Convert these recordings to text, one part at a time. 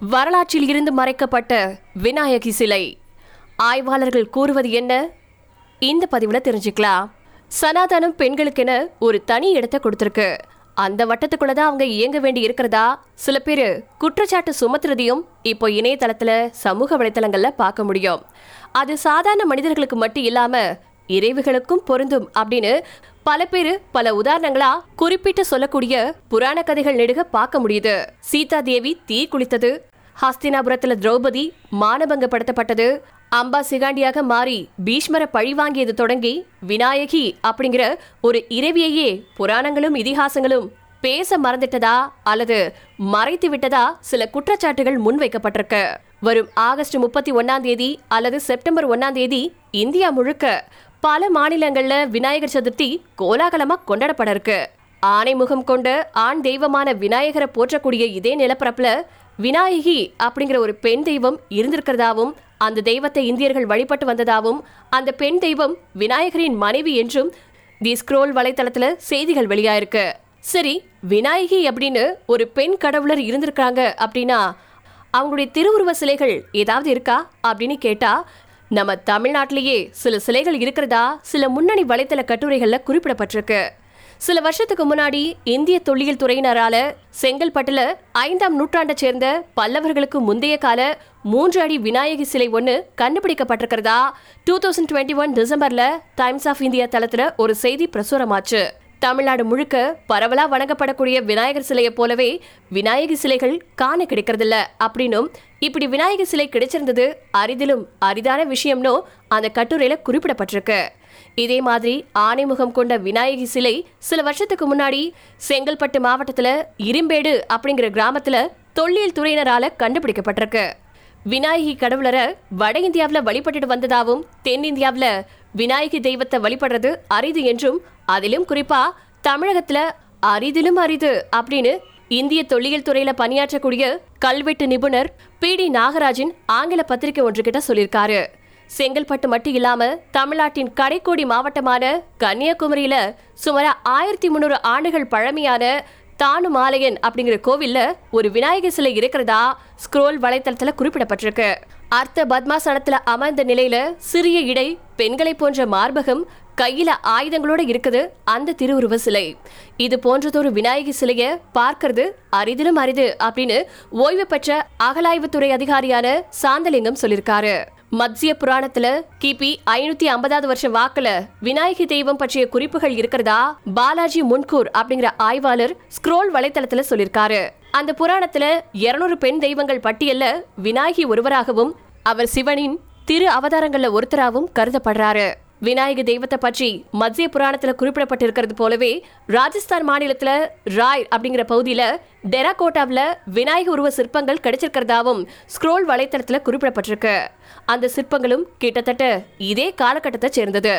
வரலாற்றில் இருந்து மறைக்கப்பட்ட விநாயகி சிலை. ஆய்வாளர்கள் கூறுவது என்ன? இந்த பதிவில் தெரிஞ்சுக்கலாம். சனாதனம் பெண்களுக்கென ஒரு தனி இடத்தை கொடுத்துருக்கு. அந்த வட்டத்துக்குள்ள தான் அவங்க இயங்க வேண்டி இருக்கிறதா? சில பேர் குற்றச்சாட்டு சுமத்துறதையும் இப்போ இணையதளத்துல சமூக வலைத்தளங்களில் பார்க்க முடியும். அது சாதாரண மனிதர்களுக்கு மட்டும் இல்லாம இறைவுகளுக்கும் பொருந்தும் அப்படின்னு பல பேர் பல உதாரணங்களா குறிப்பிட்டு சொல்லக்கூடிய புராண கதைகள் நெடுக பார்க்க முடியுது. சீதா தேவி தீ குளித்தது ஹஸ்தினாபுரத்துல திரௌபதி மானபங்கப்படுத்தப்பட்டது. அம்பா சிகாண்டியாக மாறி பீஷ்மர பழி வாங்கியது தொடங்கி விநாயகி அப்படிங்கிற ஒரு இறைவியையே புராணங்களும் இதிகாசங்களும் பேச மறந்துட்டதா அல்லது மறைத்து விட்டதா சில குற்றச்சாட்டுகள் முன்வைக்கப்பட்டிருக்கு. வரும் ஆகஸ்ட் முப்பத்தி ஒன்னாம் தேதி அல்லது செப்டம்பர் ஒன்னாம் தேதி இந்தியா முழுக்க பல மாநிலங்கள்ல விநாயகர் சதுர்த்தி கோலாகலமா கொண்டாடப்பட இருக்கு ஆணை முகம் கொண்ட ஆண் தெய்வமான விநாயகரை போற்றக்கூடிய இதே நிலப்பரப்புல விநாயகி அப்படிங்கிற ஒரு பெண் தெய்வம் இருந்திருக்கிறதாவும் அந்த தெய்வத்தை இந்தியர்கள் வழிபட்டு வந்ததாவும் அந்த பெண் தெய்வம் விநாயகரின் மனைவி என்றும் தி ஸ்க்ரோல் வலைத்தளத்துல செய்திகள் வெளியாயிருக்கு. சரி விநாயகி அப்படின்னு ஒரு பெண் கடவுளர் இருந்திருக்காங்க அப்படின்னா அவங்களுடைய திருவுருவ சிலைகள் ஏதாவது இருக்கா அப்படின்னு கேட்டா நம்ம தமிழ்நாட்டிலேயே சில சிலைகள் இருக்கிறதா சில முன்னணி வலைத்தள கட்டுரைகள்ல குறிப்பிடப்பட்டிருக்கு. சில வருஷத்துக்கு முன்னாடி இந்திய தொல்லியல் துறையினரால செங்கல்பட்டுல ஐந்தாம் நூற்றாண்டை சேர்ந்த பல்லவர்களுக்கு முந்தைய கால மூன்று அடி விநாயகி சிலை ஒன்று கண்டுபிடிக்கப்பட்டிருக்கிறதா? டூ தௌசண்ட் டுவெண்ட்டி ஒன் டிசம்பர்ல டைம்ஸ் ஆஃப் இந்தியா தளத்துல ஒரு செய்தி பிரசுரமாச்சு. தமிழ்நாடு முழுக்க பரவலா வணங்கப்படக்கூடிய விநாயகர் சிலையை போலவே விநாயகி சிலைகள் காண கிடைக்கிறதில்ல. அப்படின்னும் இப்படி விநாயகர் சிலை கிடைச்சிருந்தது அரிதிலும் அரிதான விஷயம்னு அந்த கட்டுரையில குறிப்பிடப்பட்டிருக்கு. இதே மாதிரி ஆணைமுகம் கொண்ட விநாயகி சிலை சில வருஷத்துக்கு முன்னாடி செங்கல்பட்டு மாவட்டத்துல இரும்பேடு அப்படிங்கிற கிராமத்துல தொல்லியல் துறையினரால கண்டுபிடிக்கப்பட்டிருக்கு. விநாயகி கடவுளரை வட இந்தியாவில் வழிபட்டுட்டு வந்ததாகவும் தென்னிந்தியாவில் விநாயகி தெய்வத்தை வழிபடுறது அரிது என்றும் அதிலும் குறிப்பா தமிழகத்துல அரிதிலும் அரிது அப்படின்னு இந்திய தொல்லியல் துறையில பணியாற்றக்கூடிய கல்வெட்டு நிபுணர் பி டி நாகராஜன் ஆங்கில பத்திரிகை ஒன்றுகிட்ட சொல்லியிருக்காரு. செங்கல்பட்டு மட்டும் இல்லாம தமிழ்நாட்டின் கடைக்கோடி மாவட்டமான கன்னியாகுமரியில சுமார் ஆயிரத்தி முந்நூறு ஆண்டுகள் பழமையான தானுமாலையன் அப்படிங்கிற கோவில்ல ஒரு விநாயகர் சிலை இருக்கிறதா ஸ்க்ரோல் வலைத்தளத்துல குறிப்பிடப்பட்டிருக்கு. அர்த்த பத்மாசனத்துல அமர்ந்த நிலையில சிறிய இடை பெண்களை போன்ற மார்பகம் கையில ஆயுதங்களோட இருக்குது அந்த திருவுருவ சிலை. இது போன்றதொரு விநாயகி சிலைய பார்க்கறது அரிதிலும் அரிது அப்படின்னு ஓய்வு பெற்ற அகலாய்வுத்துறை அதிகாரியான சாந்தலிங்கம் சொல்லியிருக்காரு. மத்திய புராணத்துல கிபி ஐநூத்தி ஐம்பதாவது வருஷம் வாக்குல விநாயகி தெய்வம் பற்றிய குறிப்புகள் இருக்கிறதா? பாலாஜி முன்கூர் அப்படிங்கிற ஆய்வாளர் ஸ்க்ரோல் வலைத்தளத்துல சொல்லியிருக்காரு அந்த புராணத்துல இருநூறு பெண் தெய்வங்கள் பட்டியல்ல விநாயகி ஒருவராகவும் அவர் சிவனின் திரு அவதாரங்கள்ல ஒருத்தராகவும் கருதப்படுறாரு. விநாயக தெய்வத்தை பற்றி மத்திய புராணத்தில் குறிப்பிடப்பட்டிருக்கிறது போலவே ராஜஸ்தான் மாநிலத்தில் ராய் அப்படிங்கிற பகுதியில டெராகோட்டாவில் விநாயக உருவ சிற்பங்கள் கிடைச்சிருக்கிறதாவும் ஸ்க்ரோல் வலைத்தளத்துல குறிப்பிடப்பட்டிருக்கு. அந்த சிற்பங்களும் கிட்டத்தட்ட இதே காலகட்டத்தை சேர்ந்தது.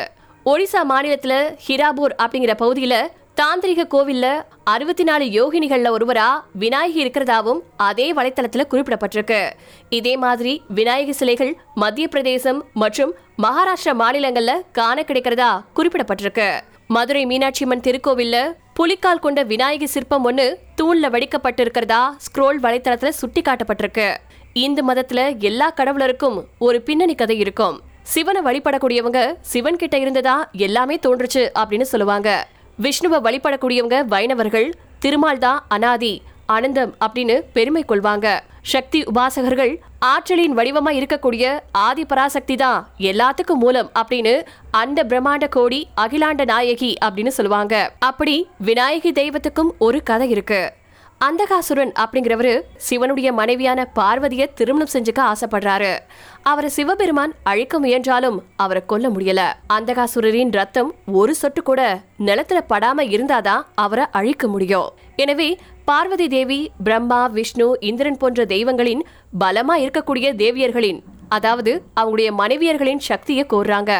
ஒடிசா மாநிலத்தில் ஹிராபூர் அப்படிங்கிற பகுதியில தாந்திரிக கோவில்ல அறுபத்தி நாலு யோகினிகள்ல ஒருவரா விநாயகி இருக்கிறதாவும் அதே வலைத்தளத்துல குறிப்பிடப்பட்டிருக்கு. இதே மாதிரி விநாயகி சிலைகள் மத்திய பிரதேசம் மற்றும் மகாராஷ்டிரா மாநிலங்கள்ல காண கிடைக்கிறதா குறிப்பிடப்பட்டிருக்கு. மதுரை மீனாட்சி அம்மன் திருக்கோவில்ல புலிக்கால் கொண்ட விநாயகி சிற்பம் ஒன்று தூண்ல வடிக்கப்பட்டிருக்கிறதா ஸ்க்ரோல் வலைத்தளத்துல சுட்டி காட்டப்பட்டிருக்கு இந்து மதத்துல எல்லா கடவுளருக்கும் ஒரு பின்னணி கதை இருக்கும். சிவனை வழிபடக்கூடியவங்க சிவன் கிட்ட இருந்ததா எல்லாமே தோன்றுச்சு அப்படின்னு சொல்லுவாங்க. விஷ்ணுவை வழிபடக்கூடியவங்க வைணவர்கள் திருமால் தான் அனாதி ஆனந்தம் அப்படின்னு பெருமை கொள்வாங்க. சக்தி உபாசகர்கள் ஆற்றலின் வடிவமா இருக்கக்கூடிய ஆதி பராசக்தி தான் எல்லாத்துக்கும் மூலம் அப்படின்னு அந்த பிரம்மாண்ட கோடி அகிலாண்ட நாயகி அப்படின்னு சொல்லுவாங்க. அப்படி விநாயகி தெய்வத்துக்கும் ஒரு கதை இருக்கு. அந்தகாசுரன் அப்படிங்கிறவரு சிவனுடைய மனைவியான பார்வதியை திருமணம் செஞ்சுக்க ஆசைப்படுறாரு. அவரை சிவபெருமான் அழிக்க முயன்றாலும் அவரை கொல்ல முடியல. அந்தகாசுரரின் ரத்தம் ஒரு சொட்டு கூட நிலத்துல படாம இருந்தாதான் அவரை அழிக்க முடியும். எனவே பார்வதி தேவி பிரம்மா விஷ்ணு இந்திரன் போன்ற தெய்வங்களின் பலமா இருக்கக்கூடிய தேவியர்களின் அதாவது அவங்களுடைய மனைவியர்களின் சக்தியை கோர்றாங்க.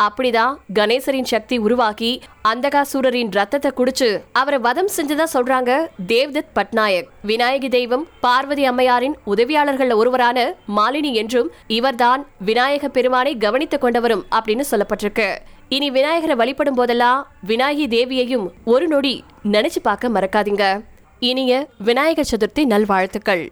அப்படிதான் கணேசரின் சக்தி உருவாக்கி அந்தகாசூரரின் ரத்தத்தை குடிச்சு அவரை வதம் செஞ்சதா சொல்றாங்க தேவ்தத் பட்நாயக். விநாயகி தெய்வம் பார்வதி அம்மையாரின் உதவியாளர்கள் ஒருவரான மாலினி என்றும் இவர்தான் விநாயக பெருமானை கவனித்துக் கொண்டவரும் அப்படின்னு சொல்லப்பட்டிருக்கு. இனி விநாயகரை வழிபடும் போதெல்லாம் விநாயகி தேவியையும் ஒரு நொடி நினைச்சு பார்க்க மறக்காதீங்க. இனிய விநாயகர் சதுர்த்தி நல்வாழ்த்துக்கள்.